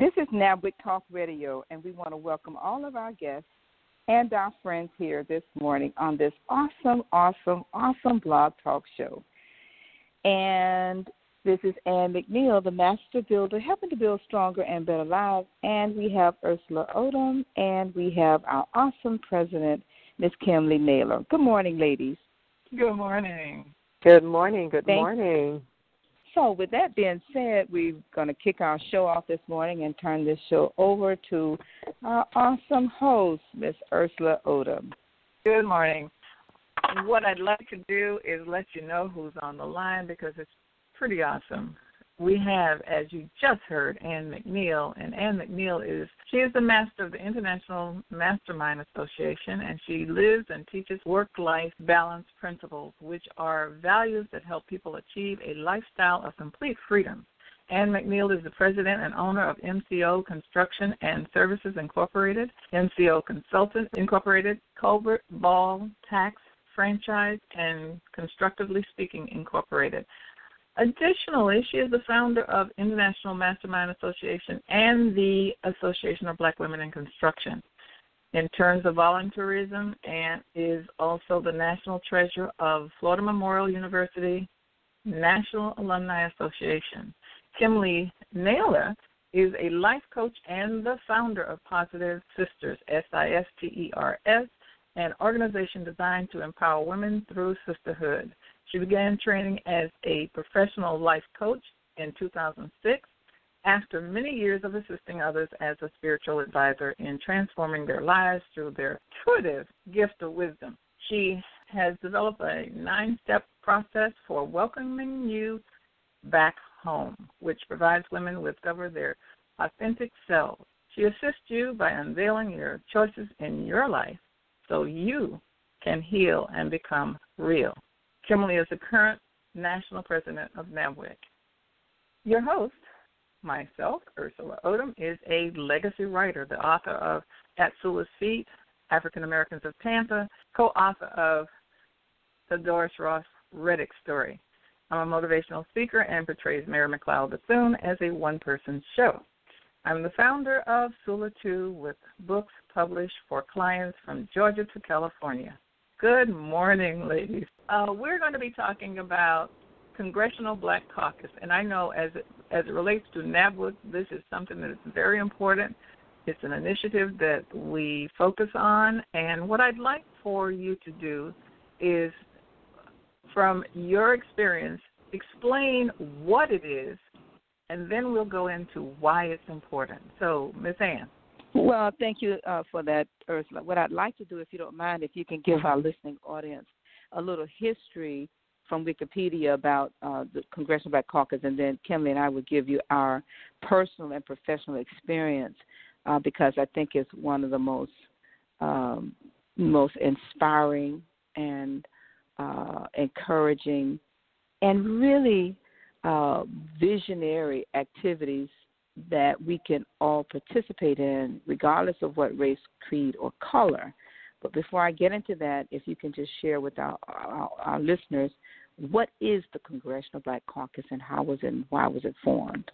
This is NABWIC Talk Radio, and we want to welcome all of our guests and our friends here this morning on this awesome, awesome, awesome blog talk show. And this is Ann McNeill, the master builder, helping to build stronger and better lives. And we have Ersula Odom, and we have our awesome president, Miss Kimberly Nailer. Good morning, ladies. Good morning. Good morning. Good Thank morning. So, with that being said, we're going to kick our show off this morning and turn this show over to our awesome host, Miss Ersula Odom. Good morning. What I'd like to do is let you know who's on the line because it's pretty awesome. We have, as you just heard, Ann McNeill, and Ann McNeill is she is the master of the International Mastermind Association, and she lives and teaches work-life balance principles, which are values that help people achieve a lifestyle of complete freedom. Ann McNeill is the president and owner of MCO Construction and Services Incorporated, MCO Consultant Incorporated, Colbert Ball Tax Franchise, and Constructively Speaking Incorporated. Additionally, she is the founder of International Mastermind Association and the Association of Black Women in Construction. In terms of volunteerism, Ann is also the national treasurer of Florida Memorial University National Alumni Association. Kim Lee Naylor is a life coach and the founder of Positive Sisters, S I S T E R S, an organization designed to empower women through sisterhood. She began training as a professional life coach in 2006 after many years of assisting others as a spiritual advisor in transforming their lives through their intuitive gift of wisdom. She has developed a nine step process for welcoming you back home, which provides women with discover their authentic selves. She assists you by unveiling your choices in your life so you can heal and become real. Kimberly is the current national president of NABWIC. Your host, myself, Ersula Odom, is a legacy writer, the author of At Sula's Feet, African Americans of Tampa, co author of the Doris Ross Reddick story. I'm a motivational speaker and portrays Mary McLeod Bethune as a one person show. I'm the founder of Sula Too with books published for clients from Georgia to California. Good morning, ladies. Uh, we're going to be talking about Congressional Black Caucus, and I know as it, as it relates to NABWIC, this is something that is very important. It's an initiative that we focus on, and what I'd like for you to do is, from your experience, explain what it is, and then we'll go into why it's important. So, Ms. Ann. Well, thank you uh, for that, Ersula. What I'd like to do, if you don't mind, if you can give our listening audience a little history from Wikipedia about uh, the Congressional Black Caucus, and then Kimberly and I would give you our personal and professional experience uh, because I think it's one of the most um, most inspiring and uh, encouraging and really uh, visionary activities that we can all participate in, regardless of what race, creed, or color. But before I get into that, if you can just share with our, our, our listeners what is the Congressional Black Caucus and how was it and why was it formed?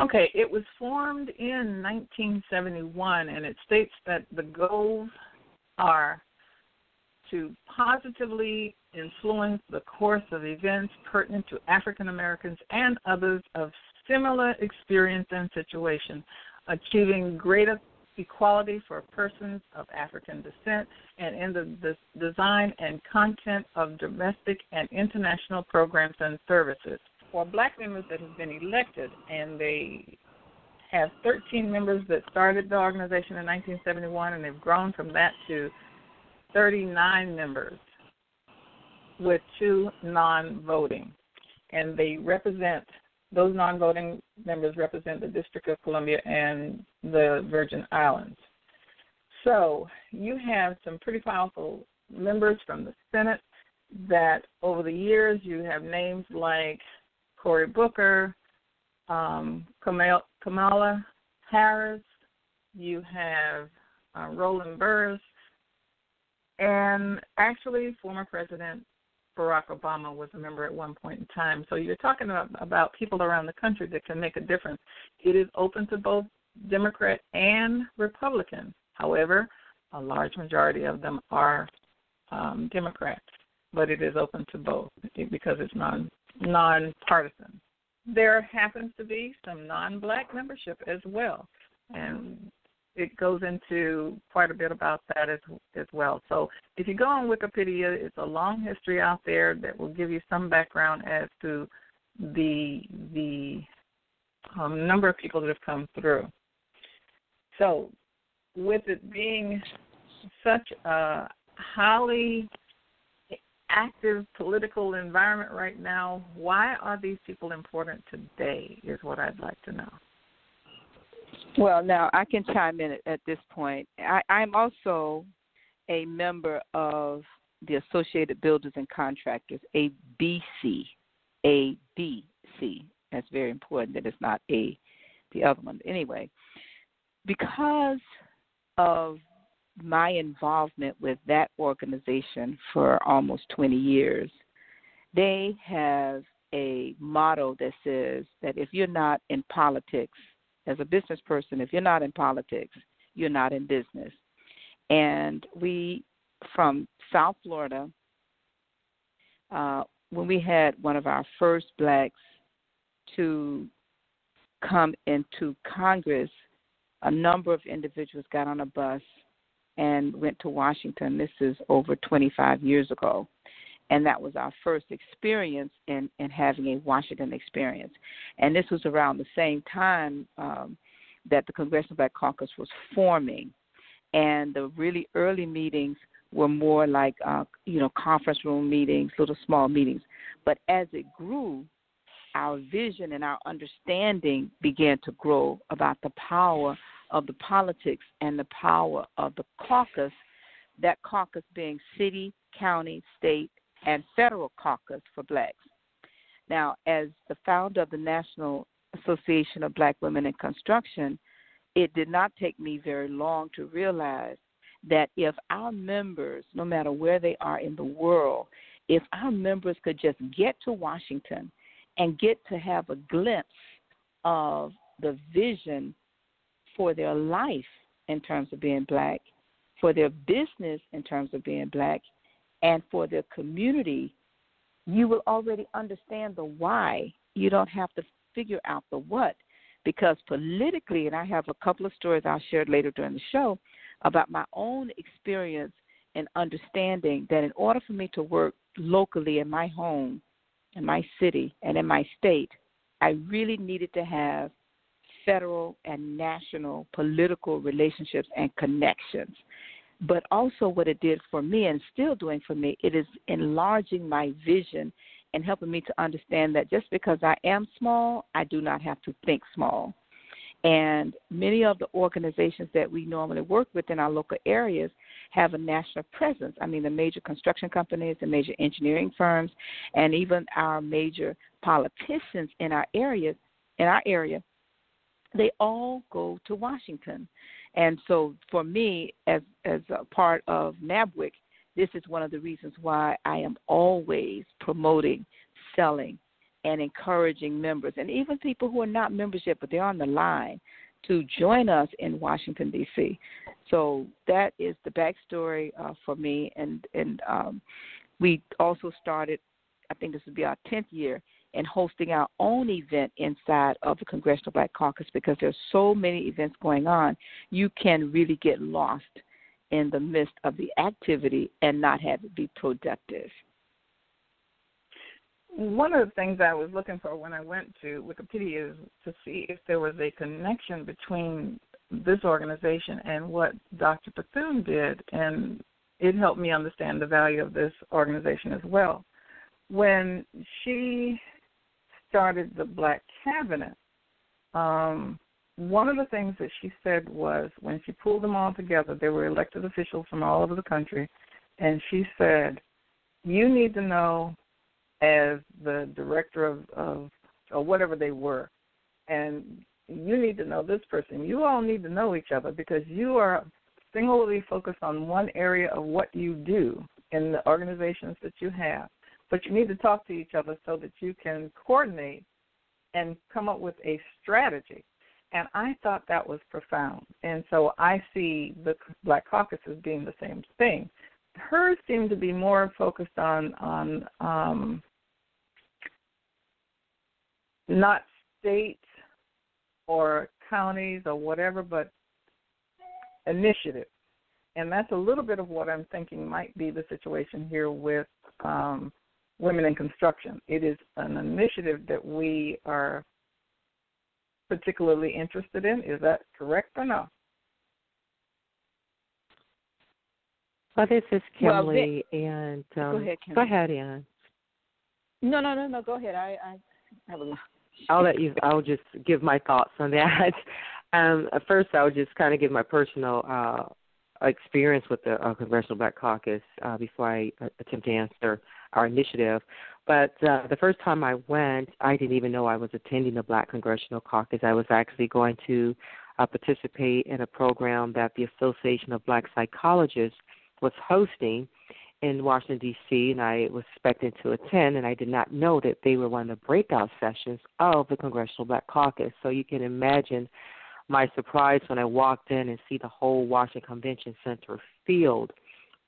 Okay, it was formed in 1971, and it states that the goals are to positively influence the course of events pertinent to African Americans and others of similar experience and situation, achieving greater equality for persons of African descent, and in the, design and content of domestic and international programs and services. For black members that have been elected, and they have 13 members that started the organization in 1971, and they've grown from that to 39 members with two non voting. And they represent those non-voting members represent the District of Columbia and the Virgin Islands. So you have some pretty powerful members from the Senate that over the years you have names like Cory Booker, um, Kamala Harris, you have uh, Roland Burris, and actually former President Barack Obama was a member at one point in time. So you're talking about, about people around the country that can make a difference. It is open to both Democrat and Republican. However, a large majority of them are um, Democrats, but it is open to both because it's non nonpartisan. There happens to be some non-black membership as well, and it goes into quite a bit about that as as well. So if you go on Wikipedia, it's a long history out there that will give you some background as to the the um, number of people that have come through. So with it being such a highly active political environment right now, why are these people important today? Is what I'd like to know. Well, now I can chime in at, at this point. I, I'm also a member of the Associated Builders and Contractors, ABC. ABC. That's very important that it's not A, the other one. Anyway, because of my involvement with that organization for almost 20 years, they have a motto that says that if you're not in politics, as a business person, if you're not in politics, you're not in business. And we, from South Florida, uh, when we had one of our first blacks to come into Congress, a number of individuals got on a bus and went to Washington. This is over 25 years ago. And that was our first experience in, in having a Washington experience. And this was around the same time um, that the Congressional Black Caucus was forming. And the really early meetings were more like, uh, you know, conference room meetings, little small meetings. But as it grew, our vision and our understanding began to grow about the power of the politics and the power of the caucus, that caucus being city, county, state, and federal caucus for blacks. Now, as the founder of the National Association of Black Women in Construction, it did not take me very long to realize that if our members, no matter where they are in the world, if our members could just get to Washington and get to have a glimpse of the vision for their life in terms of being black, for their business in terms of being black, and for their community, you will already understand the why. You don't have to figure out the what. Because politically, and I have a couple of stories I'll share later during the show about my own experience and understanding that in order for me to work locally in my home, in my city, and in my state, I really needed to have federal and national political relationships and connections. But also, what it did for me and still doing for me, it is enlarging my vision and helping me to understand that just because I am small, I do not have to think small. And many of the organizations that we normally work with in our local areas have a national presence. I mean, the major construction companies, the major engineering firms, and even our major politicians in our areas, in our area, they all go to Washington. And so, for me, as as a part of NABWIC, this is one of the reasons why I am always promoting, selling, and encouraging members, and even people who are not members yet, but they're on the line, to join us in Washington D.C. So that is the backstory uh, for me, and and um, we also started. I think this would be our tenth year in hosting our own event inside of the Congressional Black Caucus because there's so many events going on. You can really get lost in the midst of the activity and not have it be productive. One of the things I was looking for when I went to Wikipedia is to see if there was a connection between this organization and what Dr. Bethune did, and it helped me understand the value of this organization as well. When she started the Black Cabinet, um, one of the things that she said was when she pulled them all together, they were elected officials from all over the country, and she said, "You need to know, as the director of, of or whatever they were, and you need to know this person. You all need to know each other because you are singularly focused on one area of what you do in the organizations that you have. But you need to talk to each other so that you can coordinate and come up with a strategy. And I thought that was profound. And so I see the Black Caucus as being the same thing. Hers seemed to be more focused on on um, not states or counties or whatever, but initiative. And that's a little bit of what I'm thinking might be the situation here with um, women in construction. It is an initiative that we are particularly interested in. Is that correct or no? Well, this is Kimberly, well, and um, go ahead, Kim. Go ahead, Ann. No, no, no, no. Go ahead. I, I have a. I'll let you. I'll just give my thoughts on that. Um, first, I'll just kind of give my personal uh, experience with the uh, Congressional Black Caucus uh, before I uh, attempt to answer our initiative. But uh, the first time I went, I didn't even know I was attending the Black Congressional Caucus. I was actually going to uh, participate in a program that the Association of Black Psychologists was hosting in Washington D.C. and I was expecting to attend, and I did not know that they were one of the breakout sessions of the Congressional Black Caucus. So you can imagine my surprise when I walked in and see the whole Washington Convention Center filled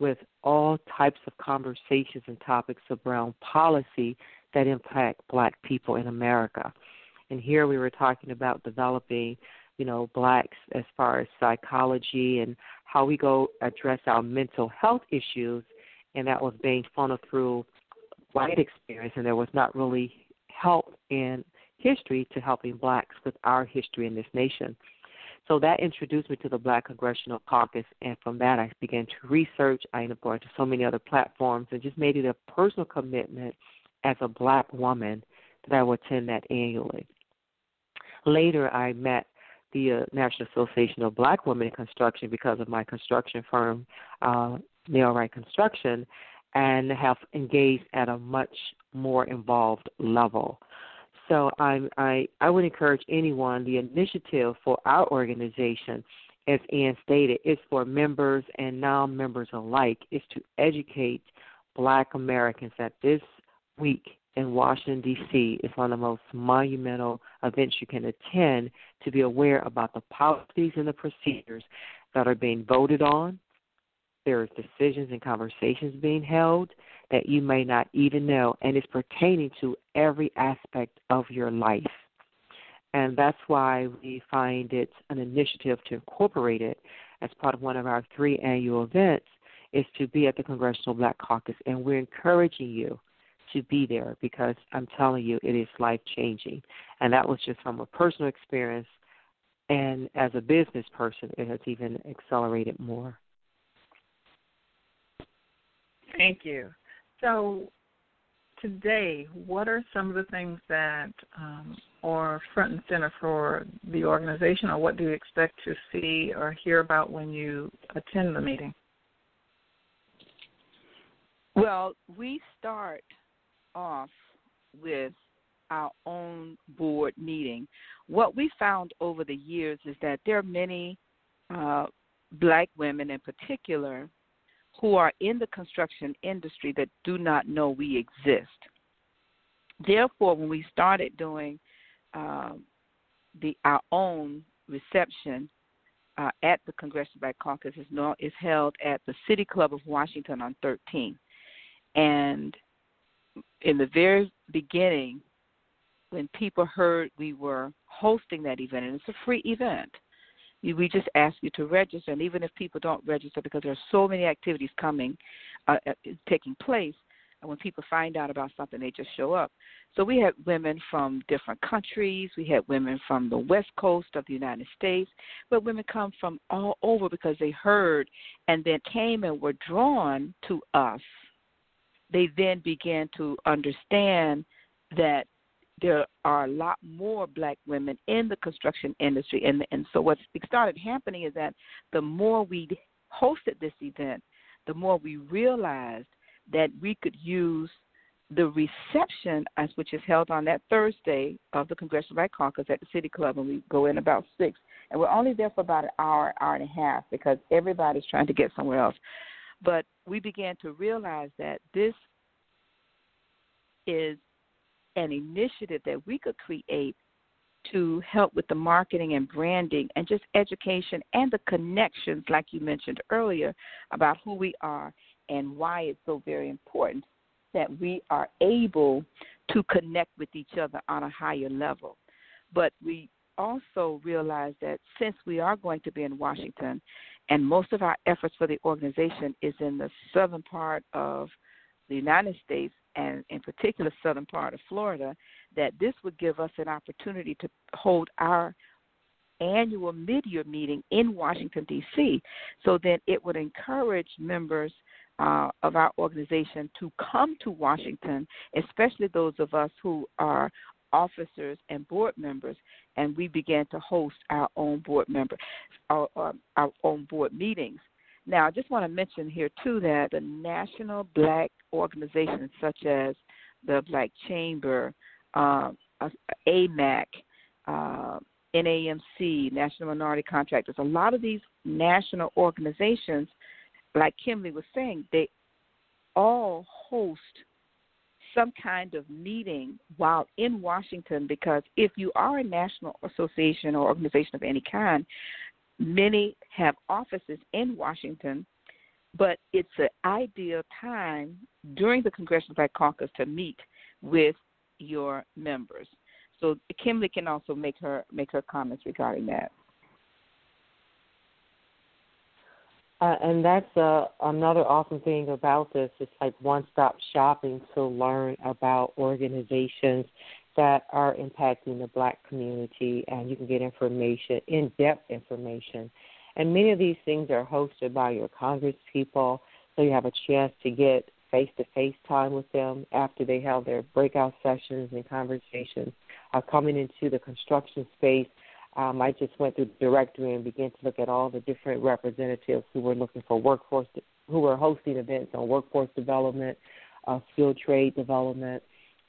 with all types of conversations and topics around policy that impact black people in America. And here we were talking about developing, you know, blacks as far as psychology and how we go address our mental health issues and that was being funneled through white experience and there was not really help in history to helping blacks with our history in this nation. So that introduced me to the Black Congressional Caucus, and from that I began to research. I ended up going to so many other platforms and just made it a personal commitment as a black woman that I would attend that annually. Later, I met the uh, National Association of Black Women in Construction because of my construction firm, uh, Nailrite Construction, and have engaged at a much more involved level. So I'm, I I would encourage anyone. The initiative for our organization, as Ann stated, is for members and non-members alike. Is to educate Black Americans that this week in Washington D.C. is one of the most monumental events you can attend to be aware about the policies and the procedures that are being voted on. There's decisions and conversations being held that you may not even know, and it's pertaining to every aspect of your life. And that's why we find it an initiative to incorporate it as part of one of our three annual events is to be at the Congressional Black Caucus, and we're encouraging you to be there because I'm telling you, it is life changing. And that was just from a personal experience, and as a business person, it has even accelerated more. Thank you. So, today, what are some of the things that um, are front and center for the organization, or what do you expect to see or hear about when you attend the meeting? Well, we start off with our own board meeting. What we found over the years is that there are many uh, black women in particular who are in the construction industry that do not know we exist. Therefore, when we started doing um, the our own reception uh, at the Congressional Black Caucus is, is held at the City Club of Washington on 13, and in the very beginning, when people heard we were hosting that event, and it's a free event, we just ask you to register. And even if people don't register, because there are so many activities coming, uh, uh, taking place, and when people find out about something, they just show up. So we had women from different countries. We had women from the west coast of the United States, but women come from all over because they heard and then came and were drawn to us. They then began to understand that there are a lot more black women in the construction industry and and so what started happening is that the more we hosted this event the more we realized that we could use the reception which is held on that Thursday of the Congressional Black Caucus at the City Club and we go in about six and we're only there for about an hour, hour and a half because everybody's trying to get somewhere else. But we began to realize that this is an initiative that we could create to help with the marketing and branding and just education and the connections, like you mentioned earlier, about who we are and why it's so very important that we are able to connect with each other on a higher level. But we also realize that since we are going to be in Washington, and most of our efforts for the organization is in the southern part of the United States, and in particular southern part of Florida, that this would give us an opportunity to hold our annual mid-year meeting in Washington D.C. So then it would encourage members uh, of our organization to come to Washington, especially those of us who are officers and board members, and we began to host our own board member, our, our, our own board meetings. Now, I just want to mention here too that the national black organizations such as the Black Chamber, uh, AMAC, uh, NAMC, National Minority Contractors, a lot of these national organizations, like Kimberly was saying, they all host some kind of meeting while in Washington because if you are a national association or organization of any kind, many have offices in Washington, but it's an ideal time during the Congressional Black Caucus to meet with your members. So Kimberly can also make her make her comments regarding that. Uh, and that's uh, another awesome thing about this. It's like one stop shopping to learn about organizations that are impacting the black community, and you can get information, in depth information. And many of these things are hosted by your Congress people, so you have a chance to get face to face time with them after they have their breakout sessions and conversations. Uh, coming into the construction space, um, I just went through the directory and began to look at all the different representatives who were looking for workforce, who were hosting events on workforce development, uh, skilled trade development.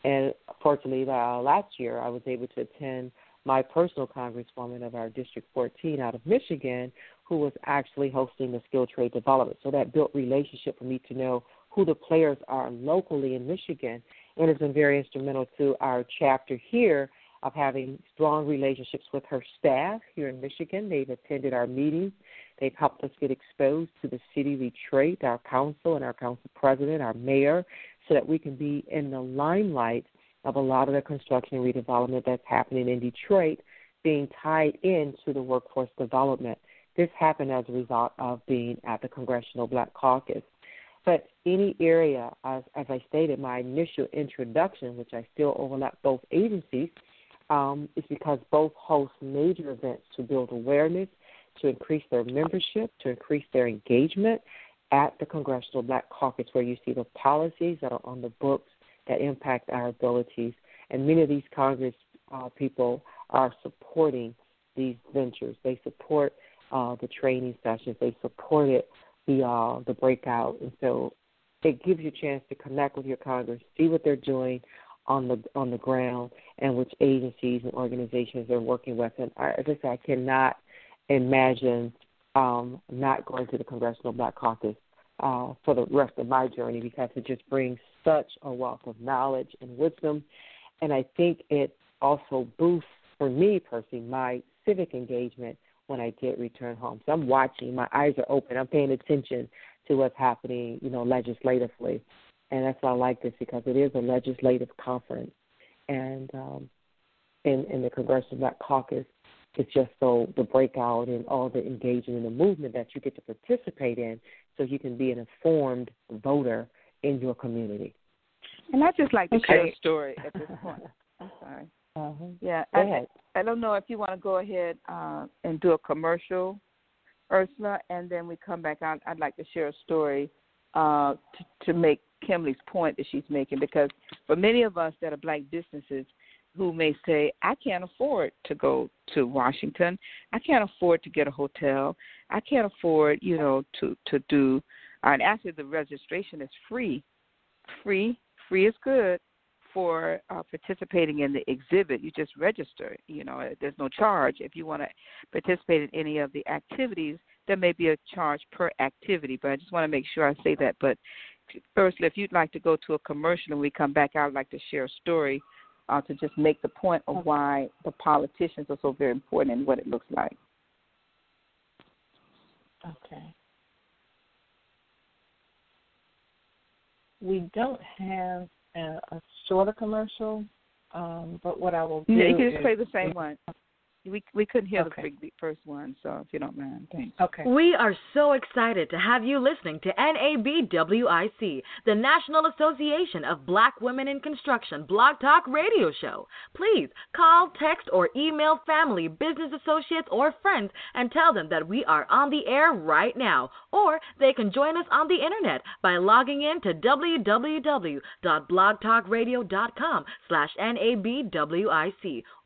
And fortunately, uh, last year I was able to attend my personal congresswoman of our District 14 out of Michigan, who was actually hosting the skill trade development. So that built relationship for me to know who the players are locally in Michigan, and it's been very instrumental to our chapter here of having strong relationships with her staff here in Michigan. They've attended our meetings. They've helped us get exposed to the city of Detroit, our council and our council president, our mayor, so that we can be in the limelight of a lot of the construction and redevelopment that's happening in Detroit being tied into the workforce development. This happened as a result of being at the Congressional Black Caucus. But any area, as, as I stated, my initial introduction, which I still overlap both agencies, um, is because both host major events to build awareness, to increase their membership, to increase their engagement at the Congressional Black Caucus, where you see the policies that are on the books that impact our abilities. And many of these Congress uh, people are supporting these ventures. They support uh, the training sessions. They supported the uh, the breakout, and so it gives you a chance to connect with your Congress, see what they're doing, on the on the ground and which agencies and organizations they're working with. And I, as I say, I cannot imagine um, not going to the Congressional Black Caucus uh, for the rest of my journey because it just brings such a wealth of knowledge and wisdom, and I think it also boosts for me personally my civic engagement when I did return home. So I'm watching, my eyes are open, I'm paying attention to what's happening, you know, legislatively and that's why I like this because it is a legislative conference, and um, in in the Congressional Black Caucus, it's just so the breakout and all the engagement in the movement that you get to participate in, so you can be an informed voter in your community. And I just like to okay. share a story at this point. I'm sorry. Uh-huh. Yeah, I, I don't know if you want to go ahead uh, and do a commercial, Ersula, and then we come back on. I'd like to share a story uh, to, to make Kimberly's point that she's making because for many of us that are black businesses who may say, I can't afford to go to Washington, I can't afford to get a hotel, I can't afford, you know, to to do. And actually, the registration is free, free, free is good for uh, participating in the exhibit. You just register. You know, there's no charge. If you want to participate in any of the activities, there may be a charge per activity, but I just want to make sure I say that. But Ersula, if you'd like to go to a commercial and we come back, I'd like to share a story uh, to just make the point of why the politicians are so very important and what it looks like. Okay. We don't have a, a shorter commercial, um, but what I will do you can is, just play the same one. We we couldn't hear Okay. the big, big first one, so if you don't mind, thanks. Okay. We are so excited to have you listening to NABWIC, the National Association of Black Women in Construction Blog Talk Radio Show. Please call, text, or email family, business associates, or friends and tell them that we are on the air right now. Or they can join us on the internet by logging in to www.blogtalkradio.com slash NABWIC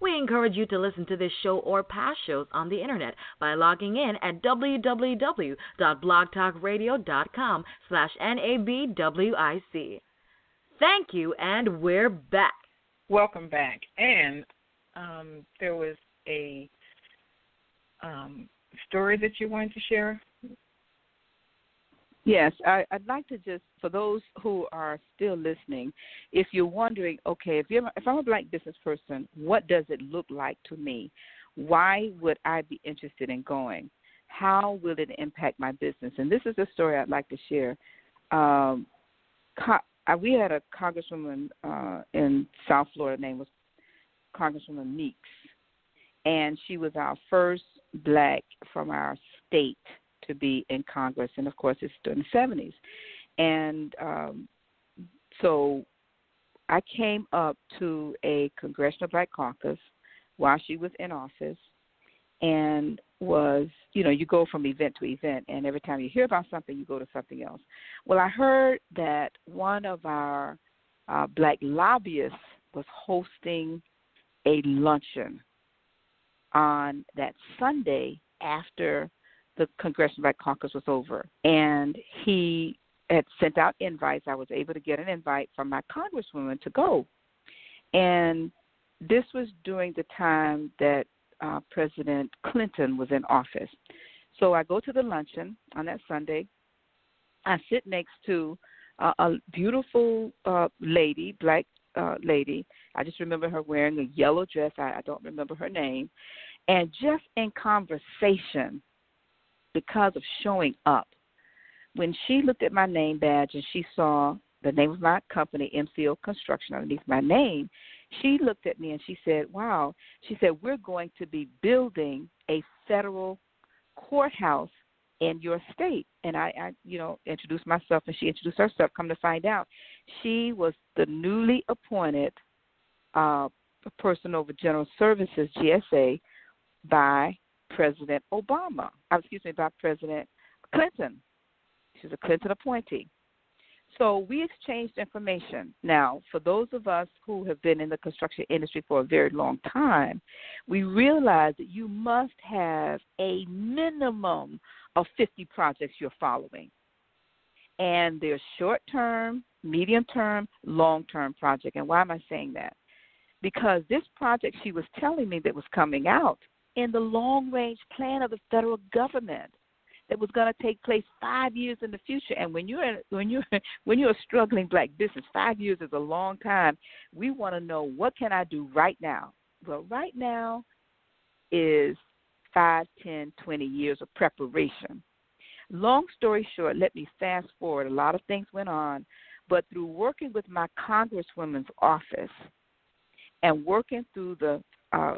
We encourage you to listen to this show or past shows on the internet by logging in at www.blogtalkradio.com slash NABWIC. Thank you, and we're back. Welcome back. And um, there was a um, story that you wanted to share. Yes, I, I'd like to just for those who are still listening, if you're wondering, okay, if you're if I'm a black business person, what does it look like to me? Why would I be interested in going? How will it impact my business? And this is a story I'd like to share. Um, co- uh, we had a congresswoman uh, in South Florida. Name was Congresswoman Meeks, and she was our first black from our state to be in Congress, and of course, it's in the 70s. And um, so I came up to a Congressional Black Caucus while she was in office and was, you know, you go from event to event, and every time you hear about something, you go to something else. Well, I heard that one of our uh, black lobbyists was hosting a luncheon on that Sunday after the Congressional Black Caucus was over. And he had sent out invites. I was able to get an invite from my congresswoman to go. And this was during the time that uh, President Clinton was in office. So I go to the luncheon on that Sunday. I sit next to uh, a beautiful uh, lady, black uh, lady. I just remember her wearing a yellow dress. I, I don't remember her name. And just in conversation, because of showing up, when she looked at my name badge and she saw the name of my company, MCO Construction, underneath my name, she looked at me and she said, Wow. She said, We're going to be building a federal courthouse in your state. And I, I you know, introduced myself and she introduced herself. Come to find out, she was the newly appointed uh, person over General Services, GSA, by President Obama. Uh, excuse me, by President Clinton. She's a Clinton appointee. So we exchanged information. Now, for those of us who have been in the construction industry for a very long time, we realize that you must have a minimum of 50 projects you're following. And there's short term, medium term, long term project. And why am I saying that? Because this project she was telling me that was coming out in the long range plan of the federal government that was going to take place five years in the future. And when you're when you're when you're a struggling black business, five years is a long time. We want to know what can I do right now. Well, right now is five, ten, twenty years of preparation. Long story short, let me fast forward. A lot of things went on, but through working with my congresswoman's office and working through the uh,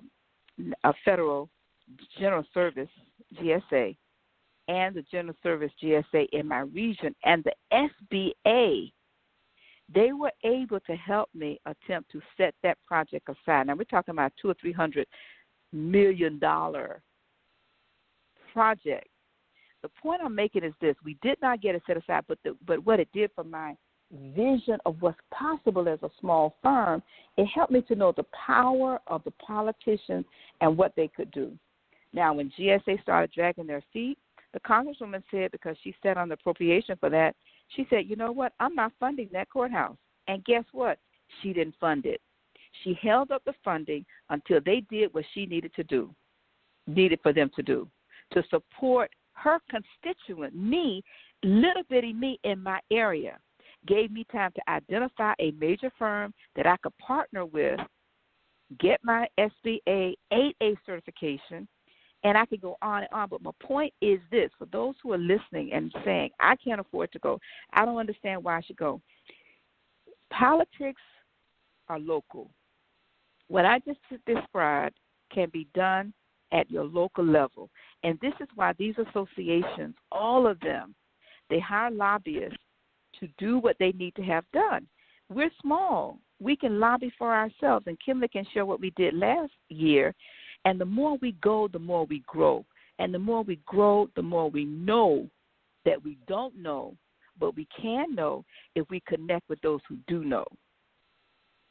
uh, Federal General Service GSA and the General Service GSA in my region and the SBA, they were able to help me attempt to set that project aside. Now we're talking about two or three hundred million dollar project. The point I'm making is this: we did not get it set aside, but the, but what it did for my vision of what's possible as a small firm, it helped me to know the power of the politicians and what they could do. Now, when GSA started dragging their feet, the congresswoman said because she sat on the appropriation for that, she said, "You know what? I'm not funding that courthouse." And guess what? She didn't fund it. She held up the funding until they did what she needed to do, needed for them to do, to support her constituent, me, little bitty me in my area. Gave me time to identify a major firm that I could partner with, get my SBA 8A certification, and I could go on and on. But my point is this for those who are listening and saying, I can't afford to go, I don't understand why I should go. Politics are local. What I just described can be done at your local level. And this is why these associations, all of them, they hire lobbyists to do what they need to have done. We're small. We can lobby for ourselves. And Kimberly can show what we did last year. And the more we go, the more we grow. And the more we grow, the more we know that we don't know, but we can know if we connect with those who do know.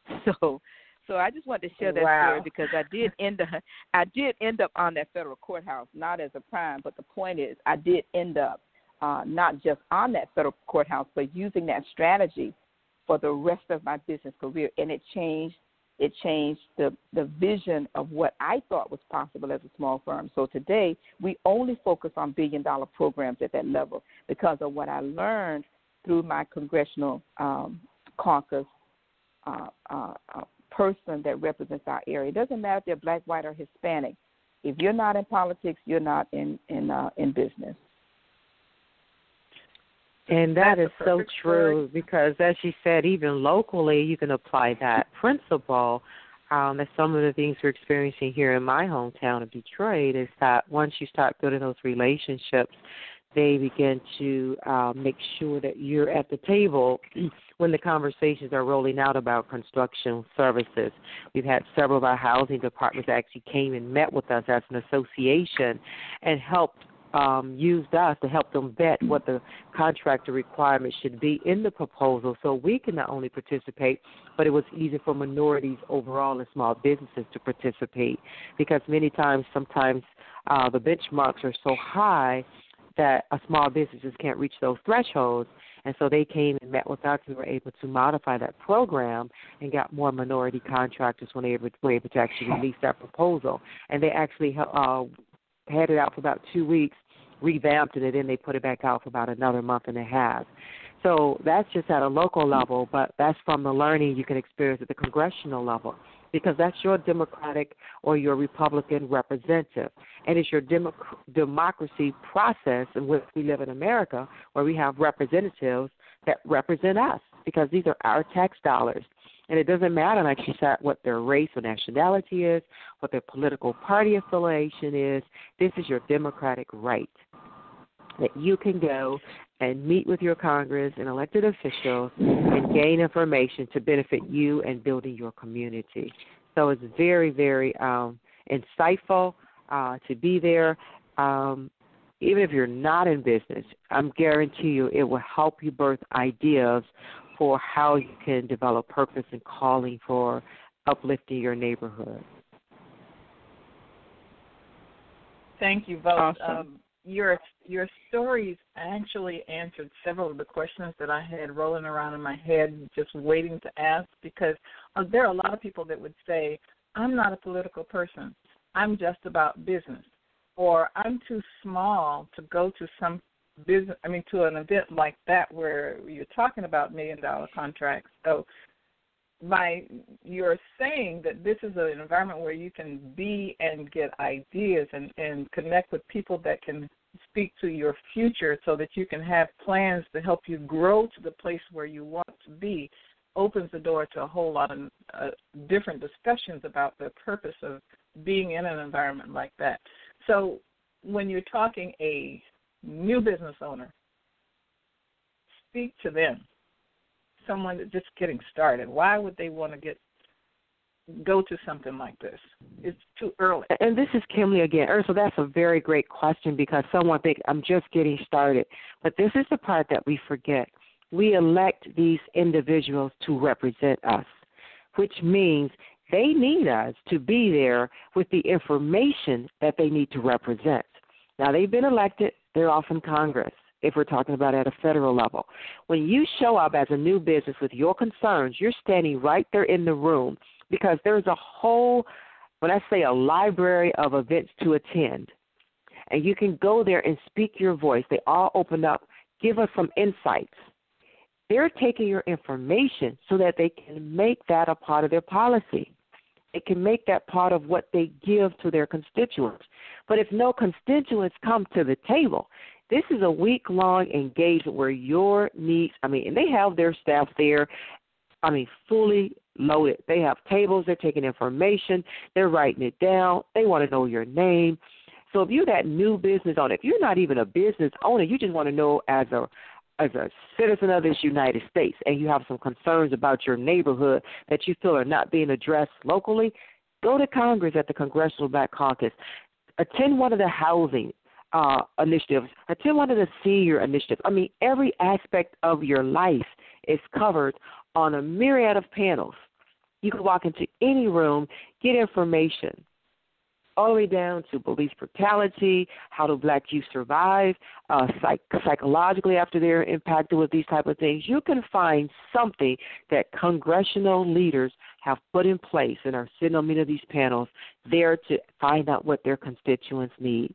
So so I just wanted to share that wow. story because I did end up I did end up on that federal courthouse, not as a prime, but the point is I did end up uh, not just on that federal courthouse, but using that strategy for the rest of my business career, and it changed it changed the the vision of what I thought was possible as a small firm. So today we only focus on billion dollar programs at that level because of what I learned through my congressional um, caucus uh, uh, uh person that represents our area. It doesn't matter if they're black, white, or Hispanic. If you're not in politics, you're not in in uh, in business. And that is so true because, as you said, even locally, you can apply that principle. Um, that's some of the things we're experiencing here in my hometown of Detroit. Is that once you start building those relationships, they begin to uh, make sure that you're at the table when the conversations are rolling out about construction services. We've had several of our housing departments actually came and met with us as an association and helped um, used us to help them vet what the contractor requirements should be in the proposal so we can not only participate, but it was easy for minorities overall and small businesses to participate because many times, sometimes uh, the benchmarks are so high that a small businesses can't reach those thresholds. And so they came and met with us and were able to modify that program and got more minority contractors when they were able to actually release that proposal. And they actually uh, had it out for about two weeks, revamped it, and then they put it back out for about another month and a half. So that's just at a local level, but that's from the learning you can experience at the congressional level because that's your Democratic or your Republican representative. And it's your democ- democracy process in which we live in America where we have representatives that represent us because these are our tax dollars. And it doesn't matter, like you said, what their race or nationality is, what their political party affiliation is. This is your democratic right that you can go and meet with your Congress and elected officials and gain information to benefit you and building your community. So it's very, very um, insightful uh, to be there. Um, even if you're not in business, I'm guarantee you it will help you birth ideas for how you can develop purpose and calling for uplifting your neighborhood. Thank you both. Awesome. Um, your your stories actually answered several of the questions that I had rolling around in my head, just waiting to ask. Because uh, there are a lot of people that would say, "I'm not a political person. I'm just about business," or "I'm too small to go to some business. I mean, to an event like that where you're talking about million dollar contracts." So by you're saying that this is an environment where you can be and get ideas and, and connect with people that can speak to your future so that you can have plans to help you grow to the place where you want to be opens the door to a whole lot of uh, different discussions about the purpose of being in an environment like that. So when you're talking a new business owner, speak to them someone that's just getting started? Why would they want to get go to something like this? It's too early. And this is Kimle again. Ersula, that's a very great question because someone think I'm just getting started. But this is the part that we forget. We elect these individuals to represent us, which means they need us to be there with the information that they need to represent. Now, they've been elected, they're off in Congress if we're talking about at a federal level. When you show up as a new business with your concerns, you're standing right there in the room because there's a whole, when I say a library of events to attend, and you can go there and speak your voice. They all open up, give us some insights. They're taking your information so that they can make that a part of their policy. It can make that part of what they give to their constituents. But if no constituents come to the table, this is a week long engagement where your needs, I mean, and they have their staff there, I mean, fully loaded. They have tables, they're taking information, they're writing it down, they want to know your name. So if you're that new business owner, if you're not even a business owner, you just want to know as a as a citizen of this United States and you have some concerns about your neighborhood that you feel are not being addressed locally, go to Congress at the Congressional Black Caucus. Attend one of the housing uh, initiatives, attend one of the senior initiatives. I mean, every aspect of your life is covered on a myriad of panels. You can walk into any room, get information all the way down to police brutality, how do black youth survive uh, psych- psychologically after they're impacted with these type of things. You can find something that congressional leaders have put in place and are sitting on many of these panels there to find out what their constituents need.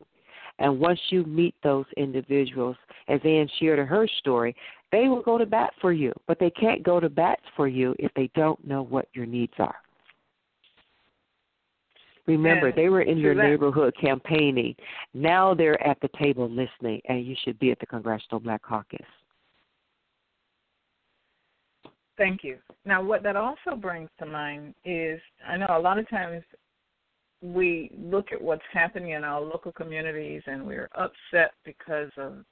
And once you meet those individuals, as Ann shared her story, they will go to bat for you, but they can't go to bat for you if they don't know what your needs are. Remember, they were in your that- neighborhood campaigning. Now they're at the table listening, and you should be at the Congressional Black Caucus. Thank you. Now, what that also brings to mind is I know a lot of times we look at what's happening in our local communities and we're upset because of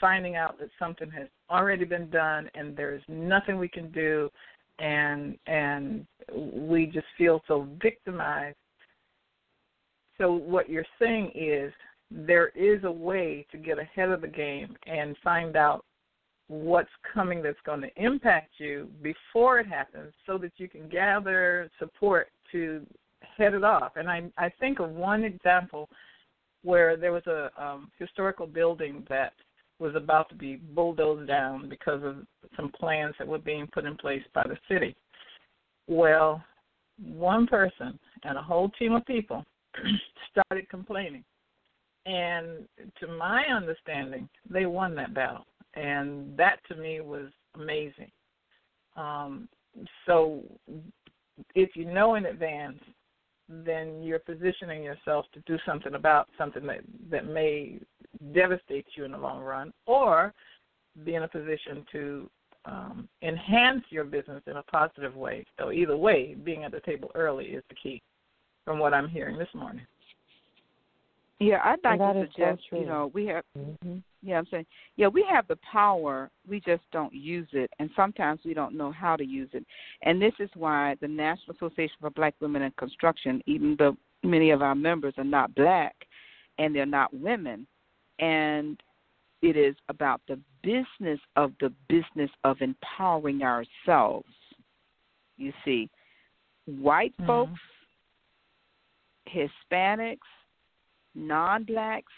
finding out that something has already been done and there's nothing we can do and and we just feel so victimized so what you're saying is there is a way to get ahead of the game and find out what's coming that's going to impact you before it happens so that you can gather support to head it off. And I I think of one example where there was a um, historical building that was about to be bulldozed down because of some plans that were being put in place by the city. Well, one person and a whole team of people started complaining. And to my understanding, they won that battle. And that to me was amazing. Um, so if you know in advance, then you're positioning yourself to do something about something that, that may devastate you in the long run, or be in a position to um, enhance your business in a positive way. So either way, being at the table early is the key, from what I'm hearing this morning. Yeah, I'd like to is so suggest, you know, we have Mm-hmm. Yeah, I'm saying, yeah, we have the power, we just don't use it, and sometimes we don't know how to use it. And this is why the National Association for Black Women in Construction, even though many of our members are not black and they're not women, and it is about the business of the business of empowering ourselves. You see, white Mhm. folks, Hispanics, non blacks,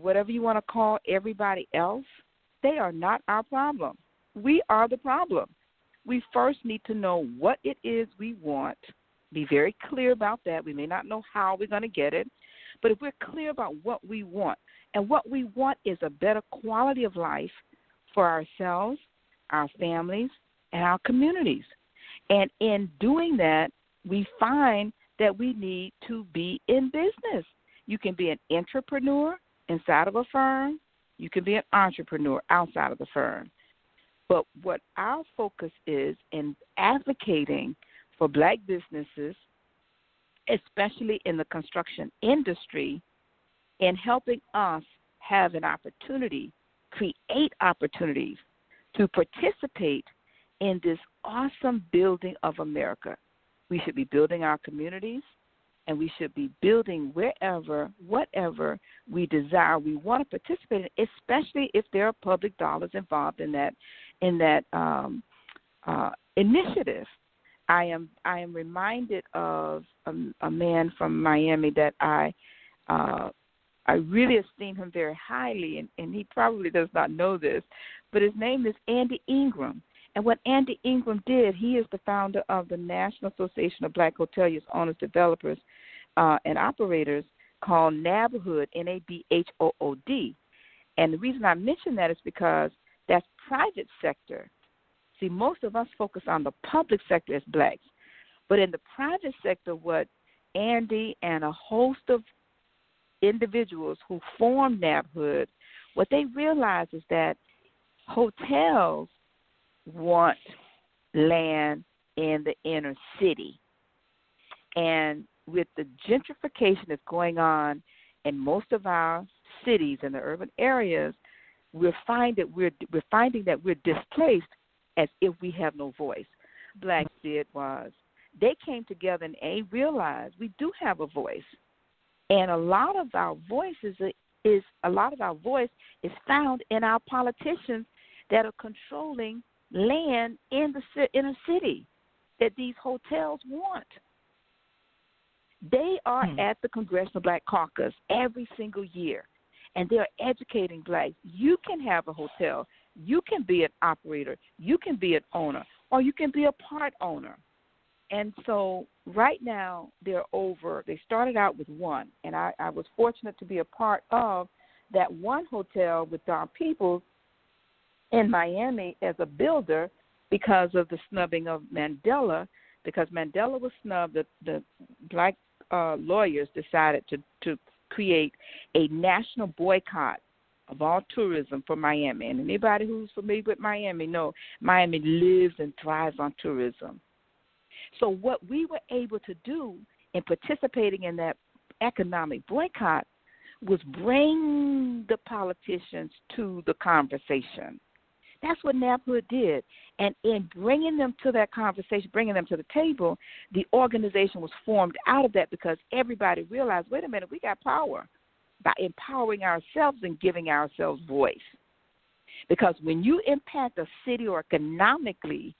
whatever you want to call everybody else, they are not our problem. We are the problem. We first need to know what it is we want, be very clear about that. We may not know how we're going to get it, but if we're clear about what we want, and what we want is a better quality of life for ourselves, our families, and our communities. And in doing that, we find that we need to be in business. You can be an entrepreneur inside of a firm, you can be an entrepreneur outside of the firm. But what our focus is in advocating for black businesses, especially in the construction industry, and helping us have an opportunity, create opportunities to participate in this awesome building of America. We should be building our communities and we should be building wherever, whatever we desire. We want to participate in, especially if there are public dollars involved in that in that um, uh, initiative. I am I am reminded of a, a man from Miami that I uh, I really esteem him very highly, and, and he probably does not know this, but his name is Andy Ingram. And what Andy Ingram did, he is the founder of the National Association of Black Hoteliers, Owners, Developers, uh, and Operators, called NABHOOD, N A B H O O D. And the reason I mention that is because that's private sector. See, most of us focus on the public sector as blacks, but in the private sector, what Andy and a host of individuals who formed NABHOOD, what they realize is that hotels want land in the inner city. And with the gentrification that's going on in most of our cities and the urban areas, we're finding we're we're finding that we're displaced as if we have no voice. Blacks mm-hmm. did was they came together and they realized we do have a voice, and a lot of our voices is a lot of our voice is found in our politicians that are controlling land in the inner city that these hotels want. They are hmm. at the Congressional Black Caucus every single year, and they're educating blacks. You can have a hotel, you can be an operator, you can be an owner, or you can be a part owner. And so right now they're over. They started out with one, and I, I was fortunate to be a part of that one hotel with Don Peebles in Miami as a builder because of the snubbing of Mandela. Because Mandela was snubbed, the, the black uh, lawyers decided to to create a national boycott of all tourism for Miami. And anybody who's familiar with Miami know Miami lives and thrives on tourism. So what we were able to do in participating in that economic boycott was bring the politicians to the conversation. That's what NABHOOD did. And in bringing them to that conversation, bringing them to the table, the organization was formed out of that because everybody realized wait a minute, we got power by empowering ourselves and giving ourselves voice. Because when you impact a city or economically,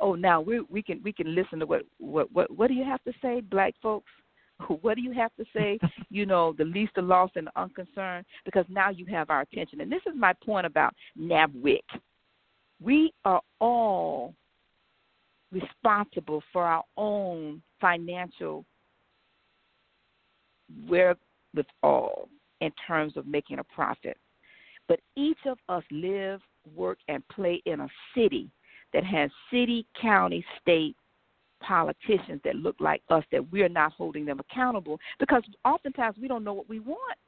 oh, now we we can we can listen to what what what what do you have to say, black folks? What do you have to say? you know, the least, the lost, and the unconcerned, because now you have our attention. And this is my point about NABWIC. We are all responsible for our own financial wherewithal in terms of making a profit. But each of us live, work, and play in a city that has city, county, state politicians that look like us that we're not holding them accountable because oftentimes we don't know what we want.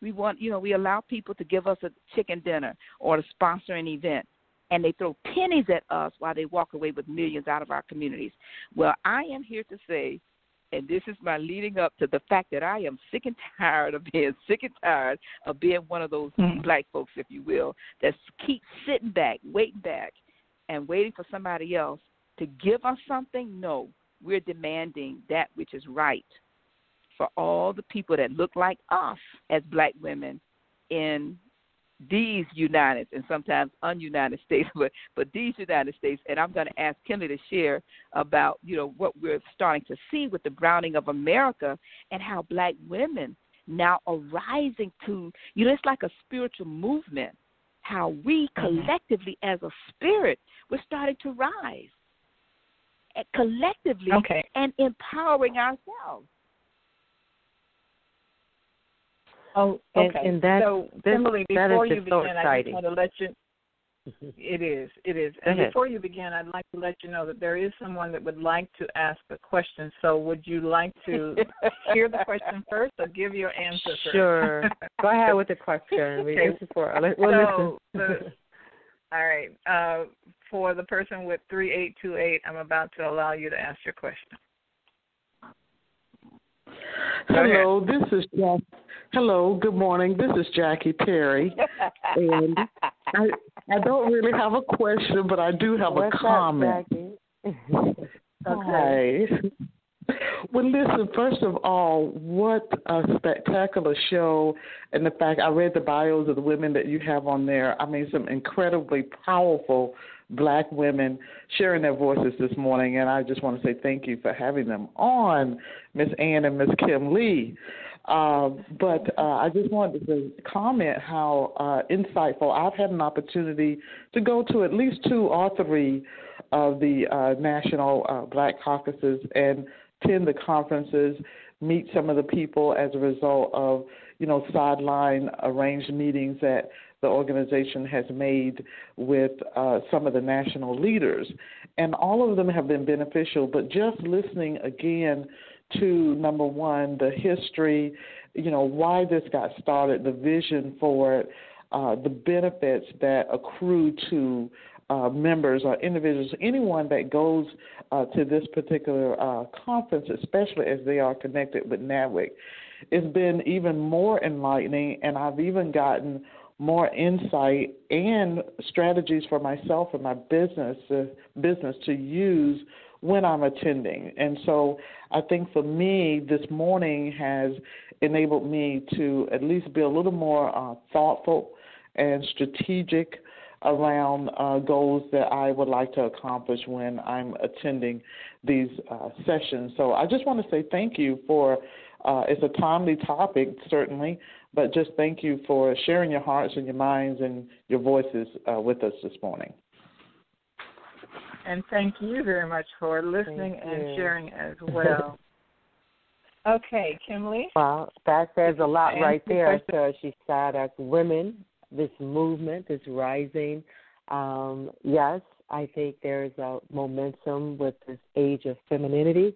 We want, you know, we allow people to give us a chicken dinner or to sponsor an event, and they throw pennies at us while they walk away with millions out of our communities. Well, I am here to say, and this is my leading up to the fact that I am sick and tired of being sick and tired of being one of those mm-hmm. black folks, if you will, that keep sitting back, waiting back, and waiting for somebody else to give us something. No, we're demanding that which is right for all the people that look like us as black women in these United and sometimes ununited states, but but these United States. And I'm going to ask Kimberly to share about you know what we're starting to see with the browning of America and how black women now are rising to you know it's like a spiritual movement. How we mm-hmm. collectively as a spirit we're starting to rise collectively okay. and empowering ourselves. Oh, okay. And, and that, so, this, Emily, before you begin, so I just want to let you. Mm-hmm. It is. It is. And before you begin, I'd like to let you know that there is someone that would like to ask a question. So, would you like to hear the question first, or give your answer first? Sure. Go ahead with the question. We okay. For, we'll so, the, all right. Uh, for the person with 3828, I'm about to allow you to ask your question. Hello, this is Jack. Hello, good morning. This is Jackie Perry, and I I don't really have a question, but I do have What's a comment. Up, Okay. Well, listen, first of all, what a spectacular show. And the fact I read the bios of the women that you have on there. I mean, some incredibly powerful black women sharing their voices this morning. And I just want to say thank you for having them on, Miss Ann and Miss Kimle. Uh, but uh, I just wanted to comment how uh, insightful I've had an opportunity to go to at least two or three of the uh, national uh, black caucuses and attend the conferences, meet some of the people as a result of you know sideline arranged meetings that the organization has made with uh, some of the national leaders, and all of them have been beneficial. But just listening again to number one, the history, you know, why this got started, the vision for it, uh, the benefits that accrue to uh, members or individuals, anyone that goes uh, to this particular uh, conference, especially as they are connected with NABWIC. It's been even more enlightening, and I've even gotten more insight and strategies for myself and my business uh, business to use when I'm attending. And so I think for me, this morning has enabled me to at least be a little more uh, thoughtful and strategic around uh, goals that I would like to accomplish when I'm attending these uh, sessions. So I just want to say thank you for. Uh, it's a timely topic, certainly, but just thank you for sharing your hearts and your minds and your voices uh, with us this morning. And thank you very much for listening and sharing as well. okay, Kimle. Well, that says a lot right there. So she said, as women this movement, is rising. Um, yes, I think there's a momentum with this age of femininity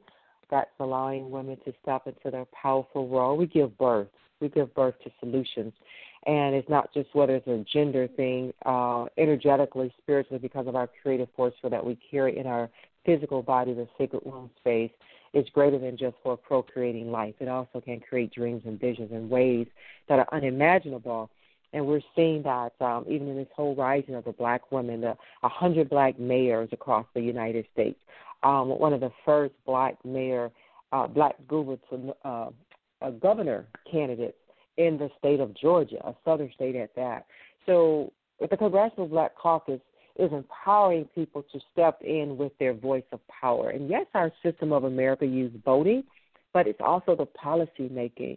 that's allowing women to step into their powerful role. We give birth. We give birth to solutions. And it's not just whether it's a gender thing, uh, energetically, spiritually, because of our creative force that we carry in our physical body, the sacred womb space, is greater than just for procreating life. It also can create dreams and visions in ways that are unimaginable and we're seeing that um, even in this whole rising of the black women, the 100 black mayors across the United States. Um, one of the first black mayor, uh, black gubernatorial, uh, uh, governor candidates in the state of Georgia, a southern state at that. So the Congressional Black Caucus is empowering people to step in with their voice of power. And yes, our system of America uses voting, but it's also the policy making.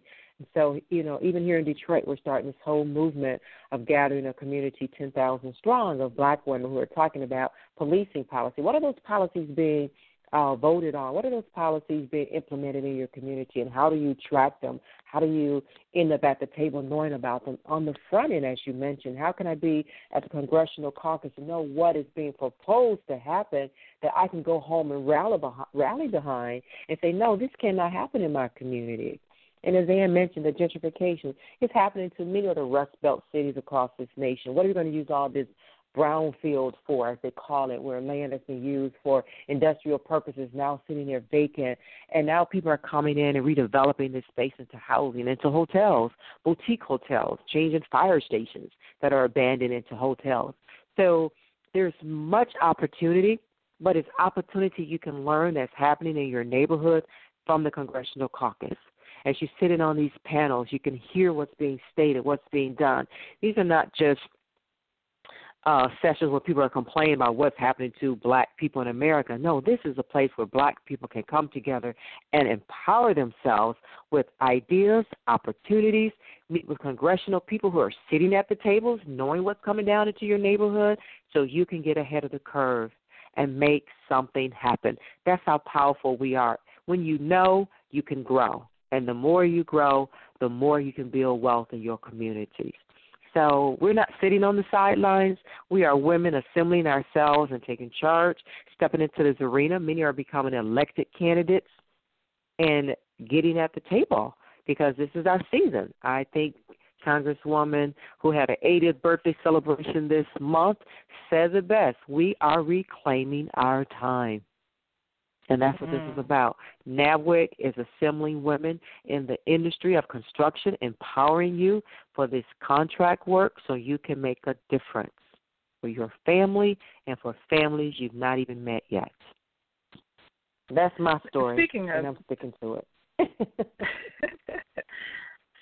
So, you know, even here in Detroit, we're starting this whole movement of gathering a community 10,000 strong of black women who are talking about policing policy. What are those policies being uh, voted on? What are those policies being implemented in your community, and how do you track them? How do you end up at the table knowing about them? On the front end, as you mentioned, how can I be at the congressional caucus and know what is being proposed to happen that I can go home and rally behind, rally behind and say, no, this cannot happen in my community. And as Ann mentioned, the gentrification is happening to many of the Rust Belt cities across this nation. What are we going to use all this brownfield for, as they call it, where land has been used for industrial purposes now sitting there vacant. And now people are coming in and redeveloping this space into housing, into hotels, boutique hotels, changing fire stations that are abandoned into hotels. So there's much opportunity, but it's opportunity you can learn that's happening in your neighborhood from the Congressional Caucus as you sit in on these panels, you can hear what's being stated, what's being done. These are not just uh, sessions where people are complaining about what's happening to black people in America. No, this is a place where black people can come together and empower themselves with ideas, opportunities, meet with congressional people who are sitting at the tables, knowing what's coming down into your neighborhood, so you can get ahead of the curve and make something happen. That's how powerful we are. When you know, you can grow. And the more you grow, the more you can build wealth in your communities. So we're not sitting on the sidelines. We are women assembling ourselves and taking charge, stepping into this arena. Many are becoming elected candidates and getting at the table because this is our season. I think Congresswoman who had an 80th birthday celebration this month says it best. We are reclaiming our time. And that's what mm-hmm. this is mm-hmm. about. NABWIC is assembling women in the industry of construction, empowering you for this contract work so you can make a difference for your family and for families you've not even met yet. That's my story. Speaking of, and I'm sticking to it.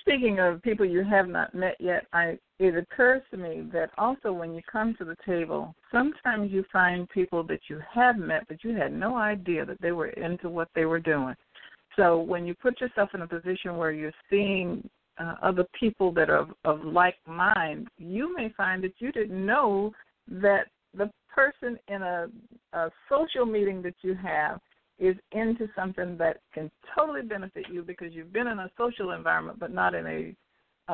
Speaking of people you have not met yet, I it occurs to me that also when you come to the table, sometimes you find people that you have met but you had no idea that they were into what they were doing. So when you put yourself in a position where you're seeing uh, other people that are of, of like mind, you may find that you didn't know that the person in a, a social meeting that you have is into something that can totally benefit you because you've been in a social environment but not in a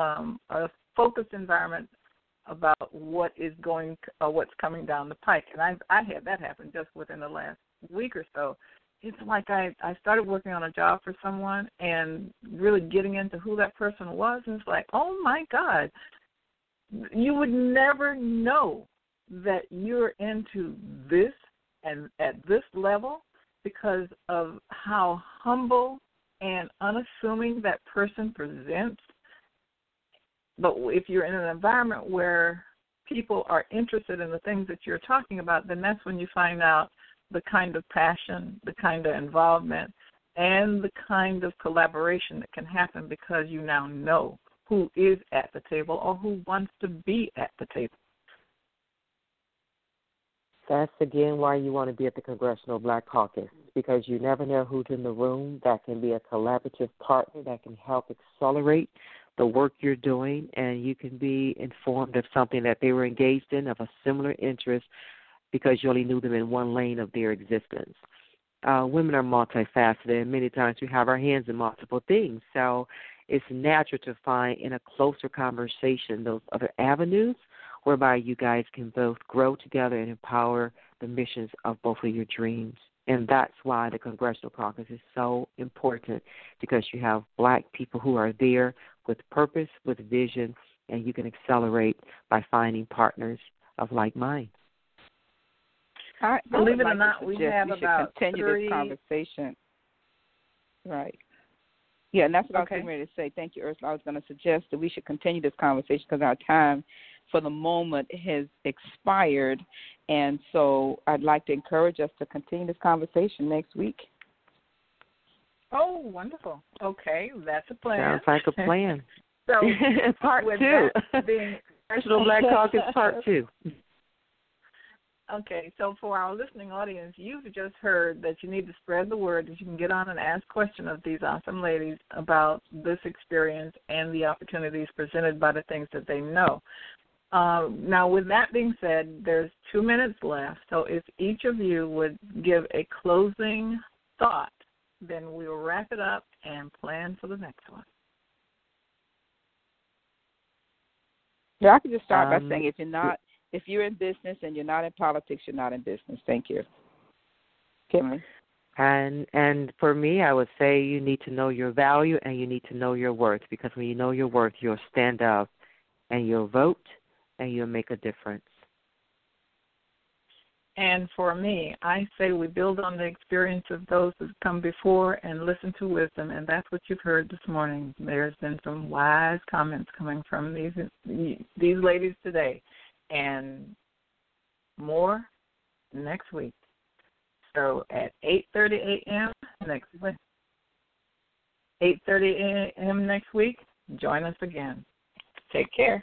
um, a focused environment about what is going uh, what's coming down the pike. And I I had that happen just within the last week or so. It's like I I started working on a job for someone and really getting into who that person was and it's like oh my god. You would never know that you're into this and at this level because of how humble and unassuming that person presents. But if you're in an environment where people are interested in the things that you're talking about, then that's when you find out the kind of passion, the kind of involvement, and the kind of collaboration that can happen because you now know who is at the table or who wants to be at the table. That's again why you want to be at the Congressional Black Caucus because you never know who's in the room that can be a collaborative partner that can help accelerate the work you're doing, and you can be informed of something that they were engaged in of a similar interest because you only knew them in one lane of their existence. Uh, women are multifaceted, and many times we have our hands in multiple things. So it's natural to find in a closer conversation those other avenues whereby you guys can both grow together and empower the missions of both of your dreams. And that's why the Congressional Caucus is so important because you have black people who are there with purpose, with vision, and you can accelerate by finding partners of like mind. I, Believe it like or not, we have we about continue three... this conversation. Right. Yeah, and that's what okay. I was getting ready to say. Thank you, Ersula. I was going to suggest that we should continue this conversation because our time for the moment has expired. And so I'd like to encourage us to continue this conversation next week. Oh, wonderful. Okay, that's a plan. Sounds like a plan. so part two. That being National Black Caucus Part Two. Okay, so for our listening audience, you've just heard that you need to spread the word that you can get on and ask questions of these awesome ladies about this experience and the opportunities presented by the things that they know. Uh, now, with that being said, there's two minutes left. So if each of you would give a closing thought, then we'll wrap it up and plan for the next one. Yeah, I could just start um, by saying if you're not, if you're in business and you're not in politics, you're not in business. Thank you, Kimberly. And and for me, I would say you need to know your value and you need to know your worth because when you know your worth, you'll stand up and you'll vote and you'll make a difference. And for me, I say we build on the experience of those who've come before and listen to wisdom, and that's what you've heard this morning. There's been some wise comments coming from these these ladies today, and more next week. So at 8:30 a.m. next week, 8:30 a.m. next week, join us again. Take care.